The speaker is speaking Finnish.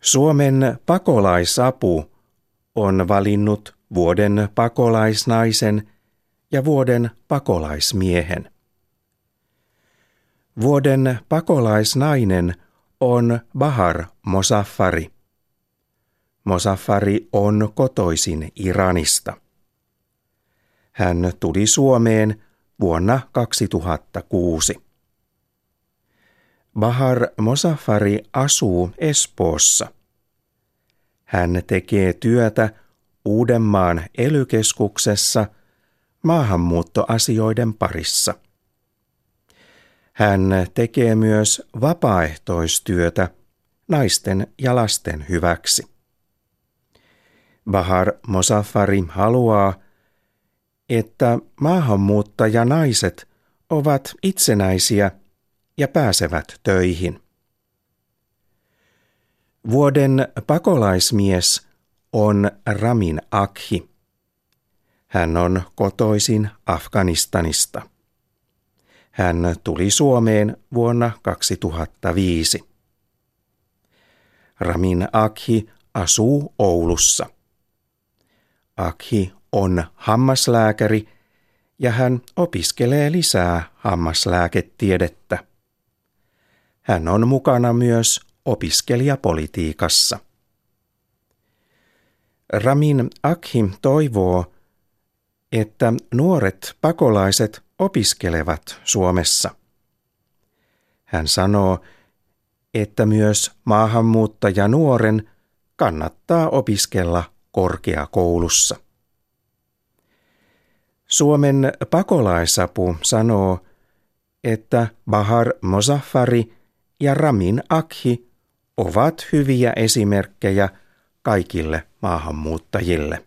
Suomen pakolaisapu on valinnut vuoden pakolaisnaisen ja vuoden pakolaismiehen. Vuoden pakolaisnainen on Bahar Mosaffari. Mosaffari on kotoisin Iranista. Hän tuli Suomeen vuonna 2006. Bahar Mosaffari asuu Espoossa. Hän tekee työtä Uudenmaan elykeskuksessa maahanmuuttoasioiden parissa. Hän tekee myös vapaaehtoistyötä naisten ja lasten hyväksi. Bahar Mosaffari haluaa, että maahanmuuttajanaiset ovat itsenäisiä ja pääsevät töihin. Vuoden pakolaismies on Ramin Akhi. Hän on kotoisin Afganistanista. Hän tuli Suomeen vuonna 2005. Ramin Akhi asuu Oulussa. Akhi on hammaslääkäri ja hän opiskelee lisää hammaslääketiedettä. Hän on mukana myös opiskelijapolitiikassa. Ramin Akhi toivoo, että nuoret pakolaiset opiskelevat Suomessa. Hän sanoo, että myös maahanmuuttaja nuoren kannattaa opiskella korkeakoulussa. Suomen pakolaisapu sanoo, että Bahar Mozaffari ja Ramin Akhi ovat hyviä esimerkkejä kaikille maahanmuuttajille.